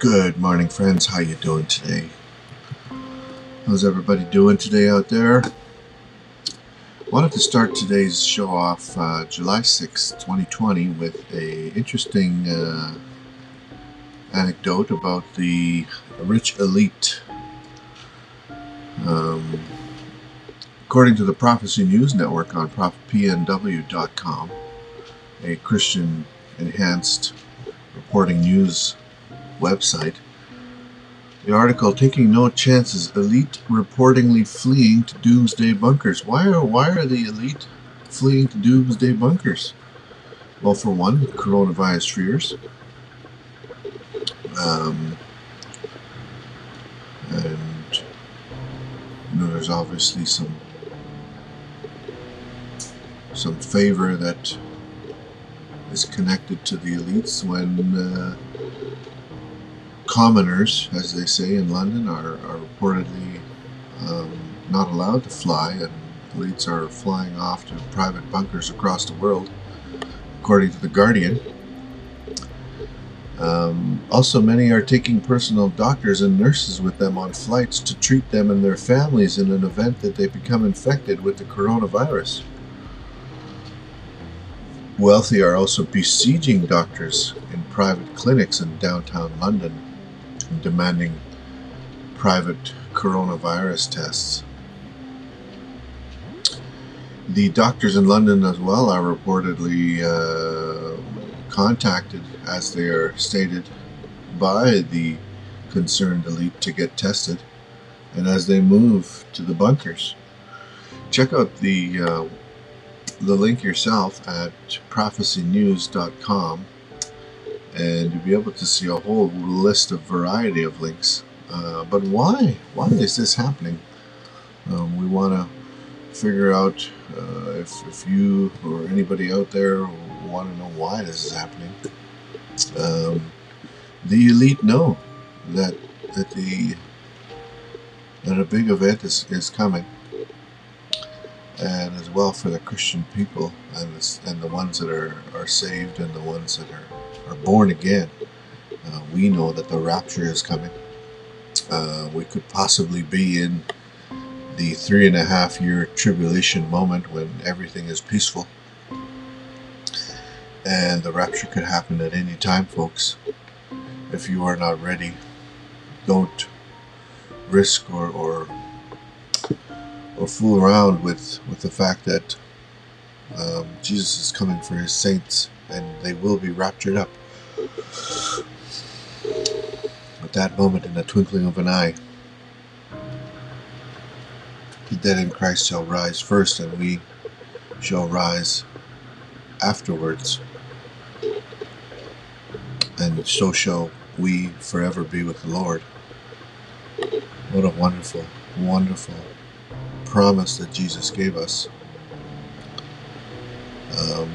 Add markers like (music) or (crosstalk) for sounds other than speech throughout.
Good morning, friends. How you doing today? How's everybody doing today out there? I wanted to start today's show off uh, July 6, 2020, with a interesting uh, anecdote about the rich elite. Um, according to the Prophecy News Network on prophetpnw.com, a Christian enhanced reporting news website. The article taking no chances, elite reportedly fleeing to doomsday bunkers. Why are why are the elite fleeing to doomsday bunkers? Well, for one, coronavirus fears. Um, and you know, there's obviously some some favor that is connected to the elites when uh, commoners, as they say in London, are, are reportedly um, not allowed to fly, and elites are flying off to private bunkers across the world, according to The Guardian. Um, also, many are taking personal doctors and nurses with them on flights to treat them and their families in an event that they become infected with the coronavirus. Wealthy are also besieging doctors in private clinics in downtown London demanding private coronavirus tests. The doctors in London as well are reportedly uh, contacted, as they are stated, by the concerned elite to get tested, and as they move to the bunkers. Check out the uh, the link yourself at prophecynews.com and you'll be able to see a whole list of variety of links. Uh, but why? Why is this happening? Um, we want to figure out uh, if, if you or anybody out there want to know why this is happening. Um, the elite know that that the that a big event is, is coming and as well for the Christian people and and the ones that are, are saved and the ones that are, are born again. Uh, we know that the rapture is coming. Uh, we could possibly be in the three and a half year tribulation moment when everything is peaceful. And the rapture could happen at any time, folks. If you are not ready, don't risk or, or or fool around with, with the fact that um, Jesus is coming for his saints and they will be raptured up. At that moment, in the twinkling of an eye, the dead in Christ shall rise first, and we shall rise afterwards. And so shall we forever be with the Lord. What a wonderful, wonderful promise that Jesus gave us. Um,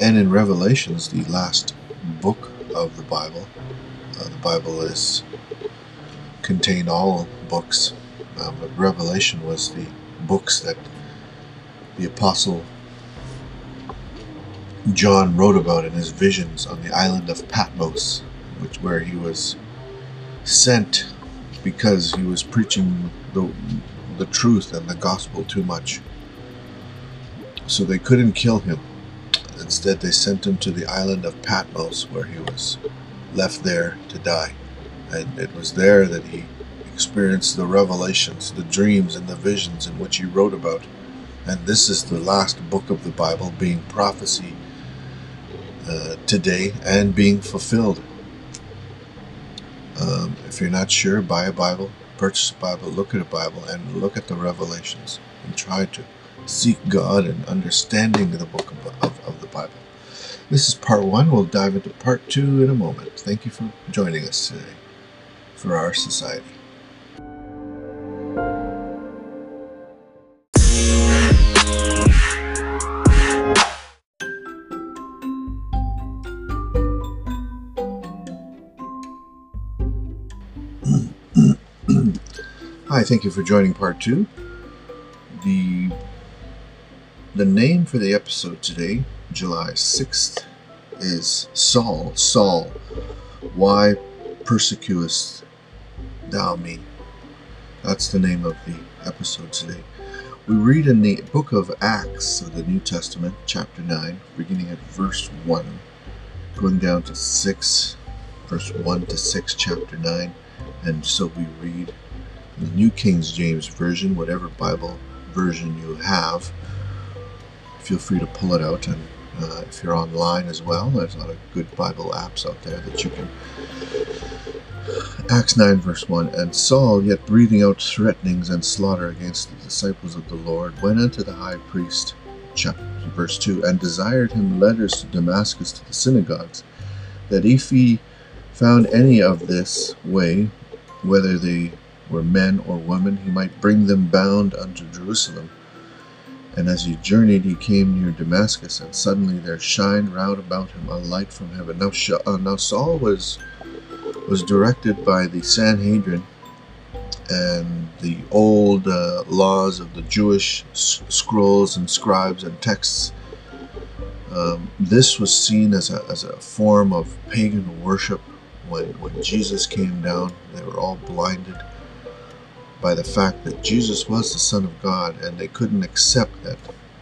and in Revelations, the last book of the Bible, uh, the Bible is contained all books, uh, but Revelation was the books that the apostle John wrote about in his visions on the island of Patmos, which where he was sent because he was preaching the the truth and the gospel too much. So they couldn't kill him. Instead, they sent him to the island of Patmos, where he was left there to die. And it was there that he experienced the revelations, the dreams, and the visions in which he wrote about. And this is the last book of the Bible being prophecy uh, today and being fulfilled. Um, if you're not sure, buy a Bible, purchase a Bible, look at a Bible, and look at the revelations and try to seek God and understanding the book of, of, Bible. This is part one. We'll dive into part two in a moment. Thank you for joining us today for our society. Hi, thank you for joining part two. The the name for the episode today, July 6th, is Saul. Saul. Why persecutest thou me? That's the name of the episode today. We read in the book of Acts of the New Testament, chapter 9, beginning at verse 1, going down to 6, verse 1 to 6, chapter 9. And so we read the New King James Version, whatever Bible version you have. Feel free to pull it out and uh, if you're online as well, there's a lot of good Bible apps out there that you can. Acts 9, verse 1 And Saul, yet breathing out threatenings and slaughter against the disciples of the Lord, went unto the high priest, chapter, verse 2, and desired him letters to Damascus to the synagogues, that if he found any of this way, whether they were men or women, he might bring them bound unto Jerusalem. And as he journeyed, he came near Damascus, and suddenly there shined round about him a light from heaven. Now, uh, now Saul was was directed by the Sanhedrin and the old uh, laws of the Jewish scrolls and scribes and texts. Um, this was seen as a, as a form of pagan worship. When, when Jesus came down, they were all blinded by the fact that Jesus was the Son of God, and they couldn't accept that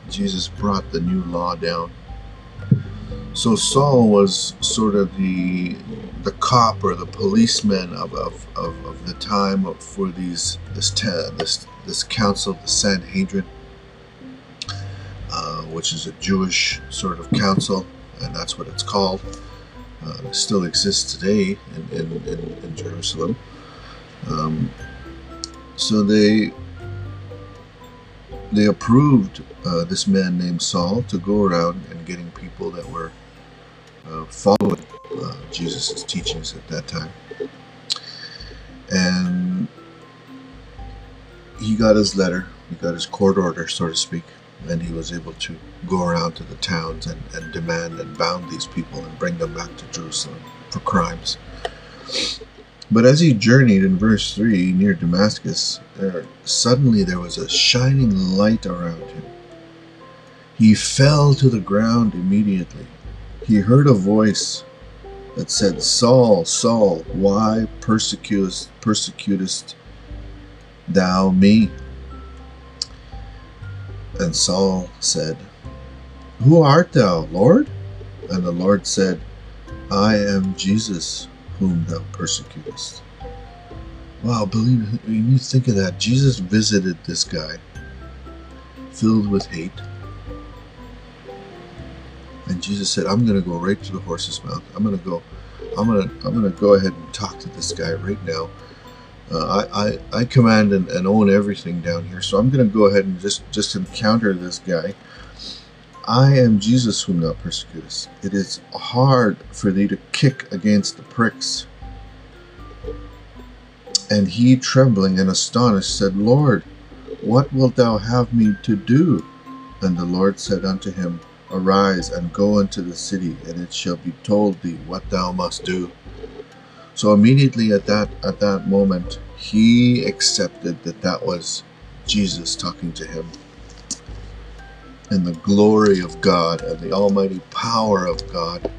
Jesus brought the new law down. So Saul was sort of the the cop or the policeman of, of, of, of the time for these this this this council, the Sanhedrin, uh, which is a Jewish sort of council, and that's what it's called. Uh, it still exists today in, in, in, in Jerusalem. Um, so they they approved uh, this man named Saul to go around and getting people that were uh, following uh, Jesus' teachings at that time. And he got his letter, he got his court order, so to speak, and he was able to go around to the towns and, and demand and bound these people and bring them back to Jerusalem for crimes. But as he journeyed in verse 3 near Damascus, there, suddenly there was a shining light around him. He fell to the ground immediately. He heard a voice that said, Saul, Saul, why persecutest, persecutest thou me? And Saul said, Who art thou, Lord? And the Lord said, I am Jesus whom thou persecutest. Wow, believe when you think of that, Jesus visited this guy filled with hate. And Jesus said, I'm gonna go right to the horse's mouth. I'm gonna go I'm gonna I'm gonna go ahead and talk to this guy right now. Uh, I, I, I command and, and own everything down here, so I'm gonna go ahead and just just encounter this guy I am Jesus whom thou persecutest. It is hard for thee to kick against the pricks. And he, trembling and astonished, said, Lord, what wilt thou have me to do? And the Lord said unto him, Arise and go into the city, and it shall be told thee what thou must do. So immediately at that at that moment, he accepted that that was Jesus talking to him and the glory of God and the almighty power of God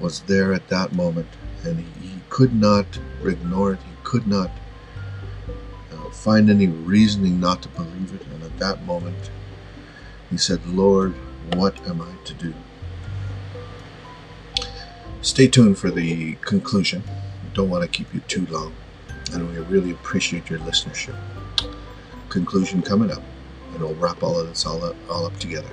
was there at that moment, and he, he could not ignore it. He could not uh, find any reasoning not to believe it. And at that moment, he said, Lord, what am I to do? Stay tuned for the conclusion. don't want to keep you too long, and we really appreciate your listenership. Conclusion coming up and we'll wrap all of this all up, all up together.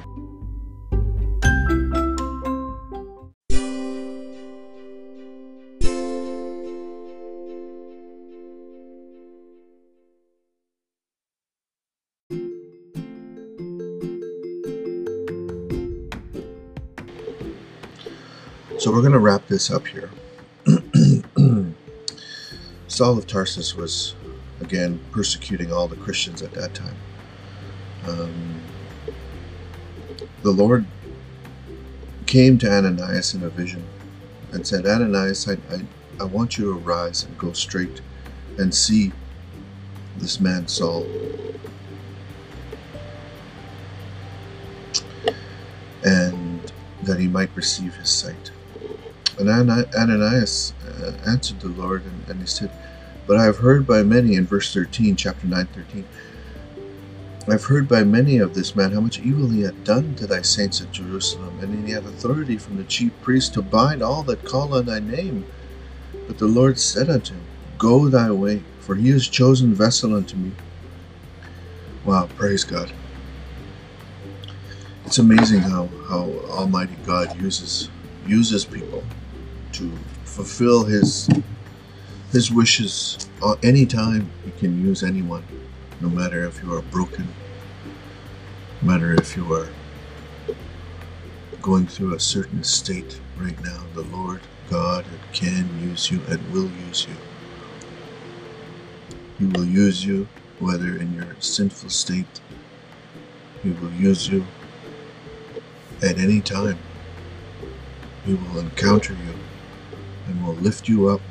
So we're going to wrap this up here. (clears throat) Saul of Tarsus was again persecuting all the Christians at that time um, the Lord came to Ananias in a vision and said, Ananias, I, I, I want you to arise and go straight and see this man Saul. And that he might receive his sight. And Ananias uh, answered the Lord, and, and he said, But I have heard by many, in verse 13, chapter 9, 13, I've heard by many of this man how much evil he hath done to thy saints at Jerusalem, and he had authority from the chief priests to bind all that call on thy name. But the Lord said unto him, Go thy way, for he is chosen vessel unto me. Wow, praise God. It's amazing how, how Almighty God uses uses people to fulfill his his wishes uh, anytime he can use anyone no matter if you are broken, no matter if you are going through a certain state right now, the Lord God can use you and will use you. He will use you whether in your sinful state. He will use you at any time. He will encounter you and will lift you up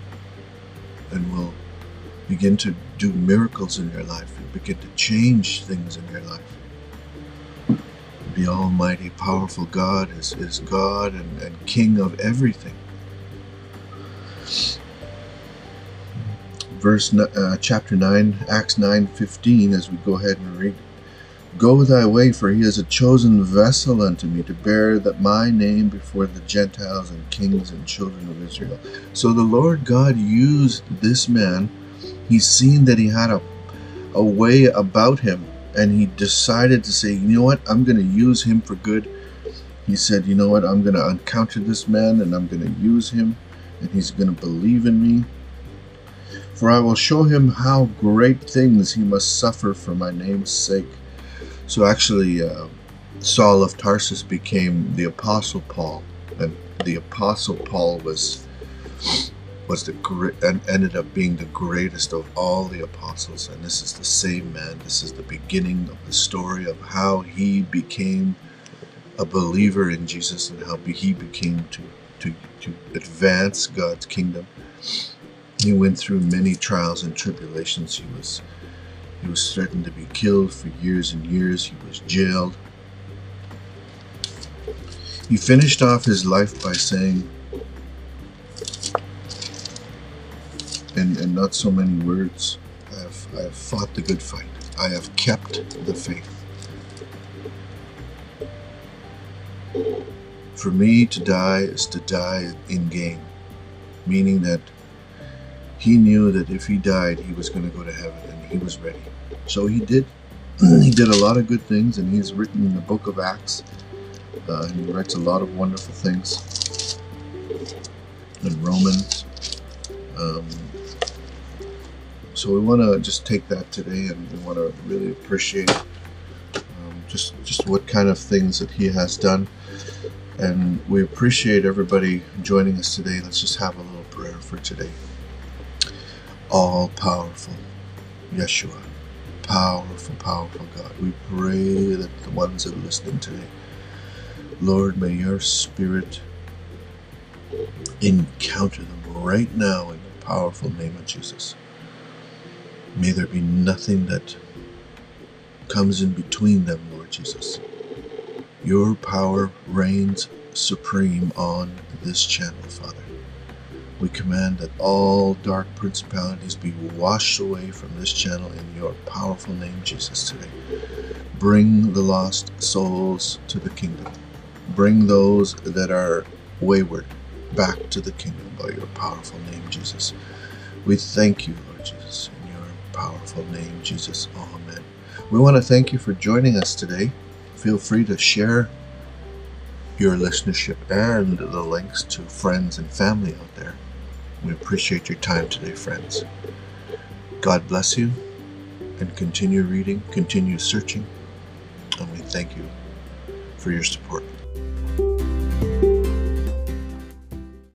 and will begin to do miracles in your life and begin to change things in your life. The Almighty, powerful God is, is God and, and King of everything. Verse uh, chapter 9, Acts 9 15, as we go ahead and read. Go thy way, for he is a chosen vessel unto me to bear that my name before the Gentiles and kings and children of Israel. So the Lord God used this man he's seen that he had a, a way about him and he decided to say, you know what, I'm going to use him for good. He said, you know what, I'm going to encounter this man and I'm going to use him and he's going to believe in me. For I will show him how great things he must suffer for my name's sake. So actually, uh, Saul of Tarsus became the Apostle Paul, and the Apostle Paul was was the great and ended up being the greatest of all the apostles and this is the same man. This is the beginning of the story of how he became a believer in jesus and how he became to to to advance god's kingdom. He went through many trials and tribulations. He was he was threatened to be killed for years and years. He was jailed. He finished off his life by saying and not so many words. I have, I have fought the good fight. I have kept the faith. For me to die is to die in gain, meaning that he knew that if he died, he was going to go to heaven and he was ready. So he did. (clears throat) he did a lot of good things, and he's written in the book of Acts. Uh, he writes a lot of wonderful things in Romans. Um, so we want to just take that today and we want to really appreciate um, just just what kind of things that he has done. And we appreciate everybody joining us today. Let's just have a little prayer for today. All powerful yeshua. Powerful powerful god. We pray that the ones that are listening today lord may your spirit encounter them right now in the powerful name of jesus May there be nothing that comes in between them, Lord Jesus. Your power reigns supreme on this channel, Father. We command that all dark principalities be washed away from this channel in your powerful name, Jesus, today. Bring the lost souls to the kingdom. Bring those that are wayward back to the kingdom by your powerful name, Jesus. We thank you, powerful name, Jesus. Amen. We want to thank you for joining us today. Feel free to share your listenership and the links to friends and family out there. We appreciate your time today, friends. God bless you and continue reading, continue searching, and we thank you for your support.